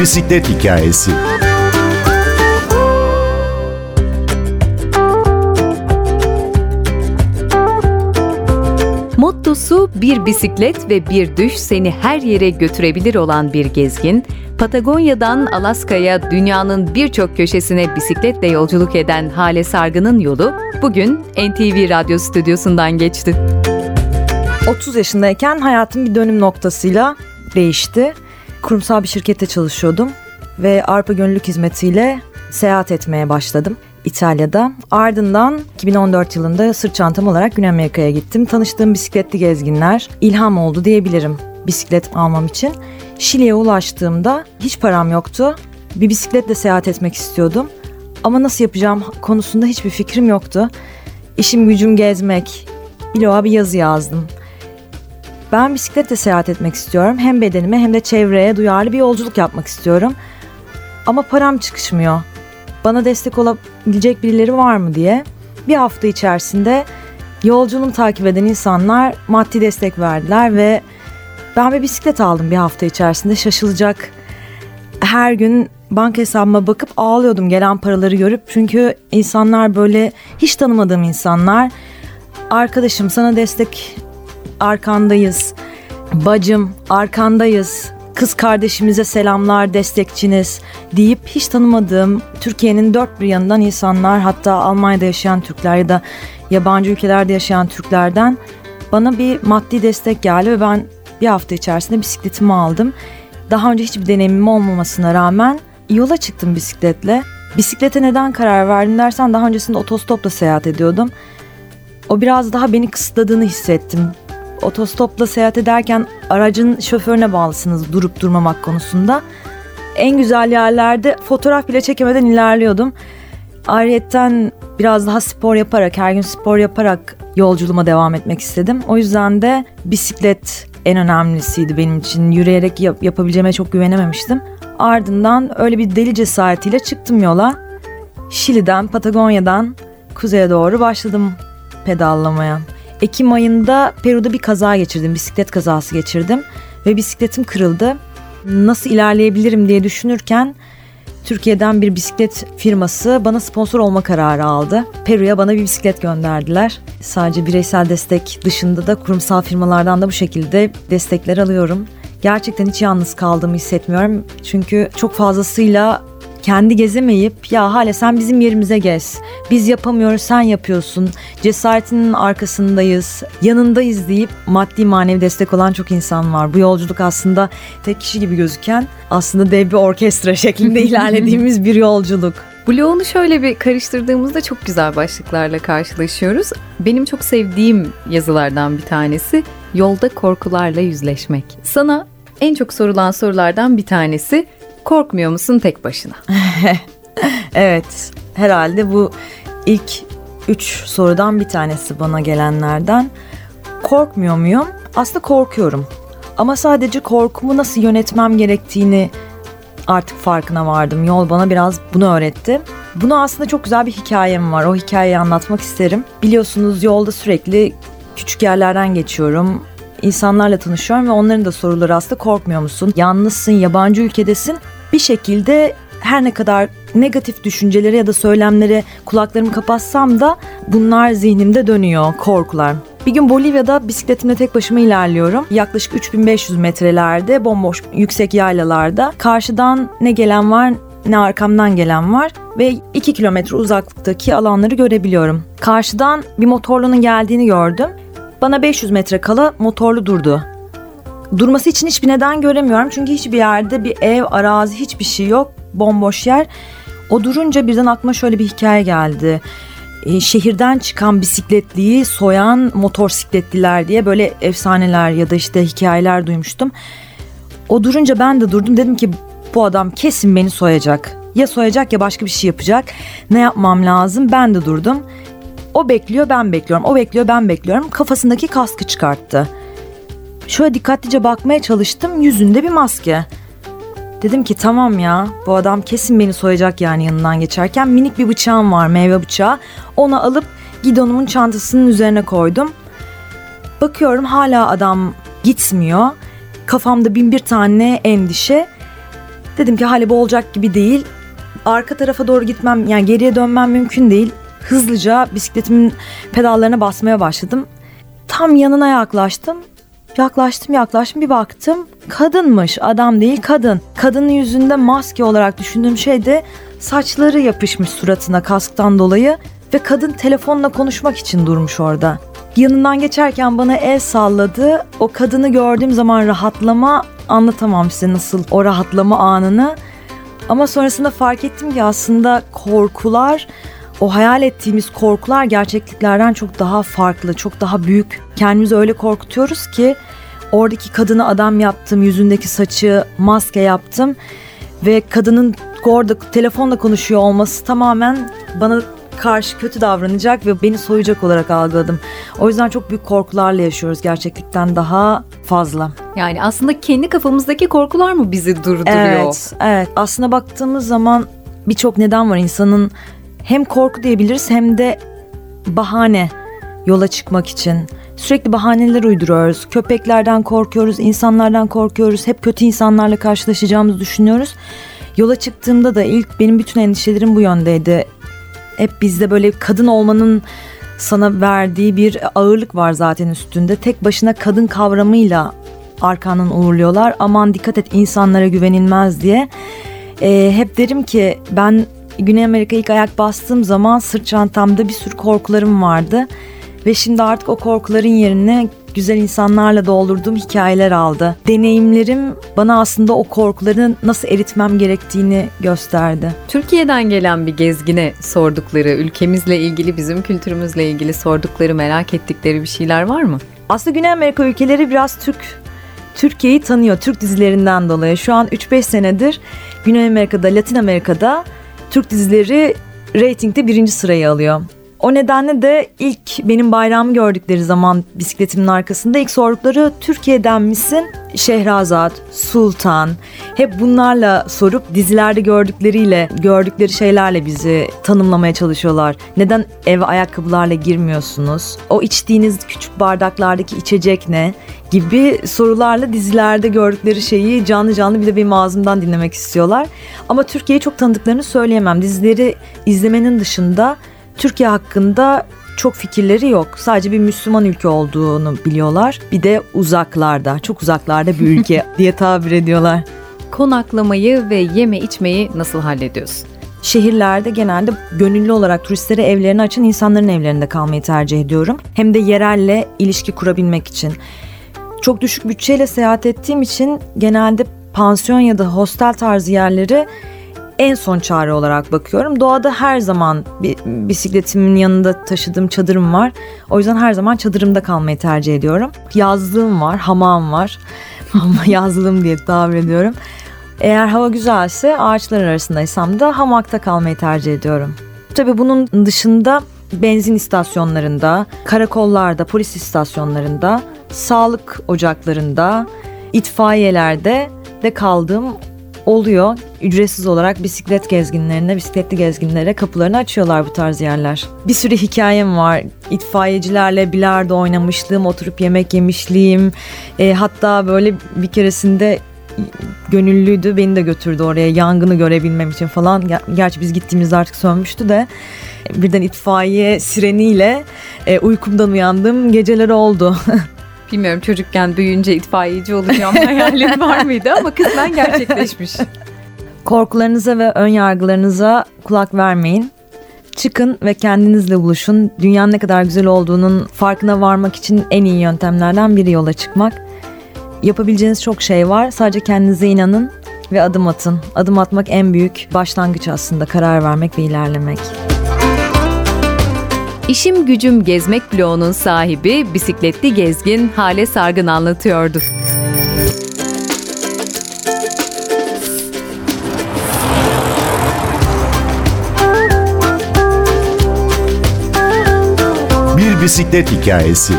bisiklet hikayesi. Mottosu bir bisiklet ve bir düş seni her yere götürebilir olan bir gezgin, Patagonya'dan Alaska'ya dünyanın birçok köşesine bisikletle yolculuk eden Hale Sargı'nın yolu bugün NTV Radyo stüdyosundan geçti. 30 yaşındayken hayatım bir dönüm noktasıyla değişti. Kurumsal bir şirkette çalışıyordum ve Arpa Gönüllülük Hizmeti'yle seyahat etmeye başladım. İtalya'da. Ardından 2014 yılında sırt çantam olarak Güney Amerika'ya gittim. Tanıştığım bisikletli gezginler ilham oldu diyebilirim bisiklet almam için. Şili'ye ulaştığımda hiç param yoktu. Bir bisikletle seyahat etmek istiyordum. Ama nasıl yapacağım konusunda hiçbir fikrim yoktu. İşim gücüm gezmek. Bloğa bir yazı yazdım. Ben bisikletle seyahat etmek istiyorum. Hem bedenime hem de çevreye duyarlı bir yolculuk yapmak istiyorum. Ama param çıkışmıyor. Bana destek olabilecek birileri var mı diye. Bir hafta içerisinde yolculuğumu takip eden insanlar maddi destek verdiler ve ben bir bisiklet aldım bir hafta içerisinde şaşılacak. Her gün banka hesabıma bakıp ağlıyordum gelen paraları görüp. Çünkü insanlar böyle hiç tanımadığım insanlar. Arkadaşım sana destek arkandayız. Bacım arkandayız. Kız kardeşimize selamlar, destekçiniz deyip hiç tanımadığım Türkiye'nin dört bir yanından insanlar hatta Almanya'da yaşayan Türkler ya da yabancı ülkelerde yaşayan Türklerden bana bir maddi destek geldi ve ben bir hafta içerisinde bisikletimi aldım. Daha önce hiçbir deneyimim olmamasına rağmen yola çıktım bisikletle. Bisiklete neden karar verdim dersen daha öncesinde otostopla seyahat ediyordum. O biraz daha beni kısıtladığını hissettim. Otostopla seyahat ederken aracın şoförüne bağlısınız durup durmamak konusunda. En güzel yerlerde fotoğraf bile çekemeden ilerliyordum. Ayrıyeten biraz daha spor yaparak, her gün spor yaparak yolculuğuma devam etmek istedim. O yüzden de bisiklet en önemlisiydi benim için. Yürüyerek yap- yapabileceğime çok güvenememiştim. Ardından öyle bir deli cesaretiyle çıktım yola. Şili'den, Patagonya'dan kuzeye doğru başladım pedallamaya. Ekim ayında Peru'da bir kaza geçirdim. Bisiklet kazası geçirdim ve bisikletim kırıldı. Nasıl ilerleyebilirim diye düşünürken Türkiye'den bir bisiklet firması bana sponsor olma kararı aldı. Peru'ya bana bir bisiklet gönderdiler. Sadece bireysel destek dışında da kurumsal firmalardan da bu şekilde destekler alıyorum. Gerçekten hiç yalnız kaldığımı hissetmiyorum. Çünkü çok fazlasıyla kendi gezemeyip ya hale sen bizim yerimize gez. Biz yapamıyoruz sen yapıyorsun. Cesaretinin arkasındayız, yanındayız deyip maddi manevi destek olan çok insan var. Bu yolculuk aslında tek kişi gibi gözüken aslında dev bir orkestra şeklinde ilerlediğimiz bir yolculuk. Bloğunu şöyle bir karıştırdığımızda çok güzel başlıklarla karşılaşıyoruz. Benim çok sevdiğim yazılardan bir tanesi yolda korkularla yüzleşmek. Sana en çok sorulan sorulardan bir tanesi korkmuyor musun tek başına? evet, herhalde bu ilk üç sorudan bir tanesi bana gelenlerden. Korkmuyor muyum? Aslında korkuyorum. Ama sadece korkumu nasıl yönetmem gerektiğini artık farkına vardım. Yol bana biraz bunu öğretti. Bunu aslında çok güzel bir hikayem var. O hikayeyi anlatmak isterim. Biliyorsunuz yolda sürekli küçük yerlerden geçiyorum. İnsanlarla tanışıyorum ve onların da soruları aslında korkmuyor musun? Yalnızsın, yabancı ülkedesin. Bir şekilde her ne kadar negatif düşüncelere ya da söylemlere kulaklarımı kapatsam da bunlar zihnimde dönüyor, korkular. Bir gün Bolivya'da bisikletimle tek başıma ilerliyorum. Yaklaşık 3500 metrelerde bomboş yüksek yaylalarda. Karşıdan ne gelen var ne arkamdan gelen var ve 2 kilometre uzaklıktaki alanları görebiliyorum. Karşıdan bir motorlunun geldiğini gördüm. Bana 500 metre kala motorlu durdu. Durması için hiçbir neden göremiyorum çünkü hiçbir yerde bir ev, arazi hiçbir şey yok. Bomboş yer. O durunca birden aklıma şöyle bir hikaye geldi. Ee, şehirden çıkan bisikletliyi soyan motosikletliler diye böyle efsaneler ya da işte hikayeler duymuştum. O durunca ben de durdum dedim ki bu adam kesin beni soyacak. Ya soyacak ya başka bir şey yapacak. Ne yapmam lazım? Ben de durdum. O bekliyor ben bekliyorum. O bekliyor ben bekliyorum. Kafasındaki kaskı çıkarttı. Şöyle dikkatlice bakmaya çalıştım. Yüzünde bir maske. Dedim ki tamam ya bu adam kesin beni soyacak yani yanından geçerken minik bir bıçağım var meyve bıçağı. Onu alıp gidonumun çantasının üzerine koydum. Bakıyorum hala adam gitmiyor. Kafamda bin bir tane endişe. Dedim ki hali bu olacak gibi değil. Arka tarafa doğru gitmem yani geriye dönmem mümkün değil. Hızlıca bisikletimin pedallarına basmaya başladım. Tam yanına yaklaştım. Yaklaştım yaklaştım bir baktım kadınmış adam değil kadın. Kadının yüzünde maske olarak düşündüğüm şey de saçları yapışmış suratına kasktan dolayı ve kadın telefonla konuşmak için durmuş orada. Yanından geçerken bana el salladı. O kadını gördüğüm zaman rahatlama anlatamam size nasıl o rahatlama anını. Ama sonrasında fark ettim ki aslında korkular o hayal ettiğimiz korkular gerçekliklerden çok daha farklı, çok daha büyük. Kendimizi öyle korkutuyoruz ki oradaki kadını adam yaptım, yüzündeki saçı maske yaptım ve kadının orada telefonla konuşuyor olması tamamen bana karşı kötü davranacak ve beni soyacak olarak algıladım. O yüzden çok büyük korkularla yaşıyoruz gerçeklikten daha fazla. Yani aslında kendi kafamızdaki korkular mı bizi durduruyor? Evet, evet. Aslında baktığımız zaman birçok neden var insanın hem korku diyebiliriz hem de bahane yola çıkmak için. Sürekli bahaneler uyduruyoruz. Köpeklerden korkuyoruz, insanlardan korkuyoruz. Hep kötü insanlarla karşılaşacağımızı düşünüyoruz. Yola çıktığımda da ilk benim bütün endişelerim bu yöndeydi. Hep bizde böyle kadın olmanın sana verdiği bir ağırlık var zaten üstünde. Tek başına kadın kavramıyla arkanın uğurluyorlar. Aman dikkat et insanlara güvenilmez diye. Ee, hep derim ki ben Güney Amerika ilk ayak bastığım zaman sırt çantamda bir sürü korkularım vardı. Ve şimdi artık o korkuların yerine güzel insanlarla doldurduğum hikayeler aldı. Deneyimlerim bana aslında o korkuları nasıl eritmem gerektiğini gösterdi. Türkiye'den gelen bir gezgine sordukları, ülkemizle ilgili, bizim kültürümüzle ilgili sordukları, merak ettikleri bir şeyler var mı? Aslında Güney Amerika ülkeleri biraz Türk Türkiye'yi tanıyor Türk dizilerinden dolayı. Şu an 3-5 senedir Güney Amerika'da, Latin Amerika'da Türk dizileri reytingde birinci sırayı alıyor. O nedenle de ilk benim bayrağımı gördükleri zaman bisikletimin arkasında ilk sordukları Türkiye'den misin? Şehrazat, Sultan hep bunlarla sorup dizilerde gördükleriyle gördükleri şeylerle bizi tanımlamaya çalışıyorlar. Neden eve ayakkabılarla girmiyorsunuz? O içtiğiniz küçük bardaklardaki içecek ne? gibi sorularla dizilerde gördükleri şeyi canlı canlı bir de benim ağzımdan dinlemek istiyorlar. Ama Türkiye'yi çok tanıdıklarını söyleyemem. Dizileri izlemenin dışında Türkiye hakkında çok fikirleri yok. Sadece bir Müslüman ülke olduğunu biliyorlar. Bir de uzaklarda, çok uzaklarda bir ülke diye tabir ediyorlar. Konaklamayı ve yeme içmeyi nasıl hallediyorsun? Şehirlerde genelde gönüllü olarak turistlere evlerini açan insanların evlerinde kalmayı tercih ediyorum. Hem de yerelle ilişki kurabilmek için. Çok düşük bütçeyle seyahat ettiğim için genelde pansiyon ya da hostel tarzı yerleri en son çare olarak bakıyorum. Doğada her zaman bisikletimin yanında taşıdığım çadırım var. O yüzden her zaman çadırımda kalmayı tercih ediyorum. Yazlığım var, hamam var. Ama yazlığım diye tabir ediyorum. Eğer hava güzelse ağaçlar arasındaysam da hamakta kalmayı tercih ediyorum. Tabii bunun dışında benzin istasyonlarında, karakollarda, polis istasyonlarında, sağlık ocaklarında, itfaiyelerde de kaldığım oluyor. Ücretsiz olarak bisiklet gezginlerine, bisikletli gezginlere kapılarını açıyorlar bu tarz yerler. Bir sürü hikayem var. İtfaiyecilerle bilardo oynamışlığım, oturup yemek yemişliğim. E, hatta böyle bir keresinde gönüllüydü. Beni de götürdü oraya yangını görebilmem için falan. Gerçi biz gittiğimizde artık sönmüştü de birden itfaiye sireniyle e, uykumdan uyandığım geceler oldu. Bilmiyorum çocukken büyüyünce itfaiyeci olacağım hayalin var mıydı ama kısmen gerçekleşmiş. Korkularınıza ve ön yargılarınıza kulak vermeyin. Çıkın ve kendinizle buluşun. Dünyanın ne kadar güzel olduğunun farkına varmak için en iyi yöntemlerden biri yola çıkmak. Yapabileceğiniz çok şey var. Sadece kendinize inanın ve adım atın. Adım atmak en büyük başlangıç aslında karar vermek ve ilerlemek. İşim Gücüm Gezmek bloğunun sahibi bisikletli gezgin Hale Sargın anlatıyordu. Bir bisiklet hikayesi.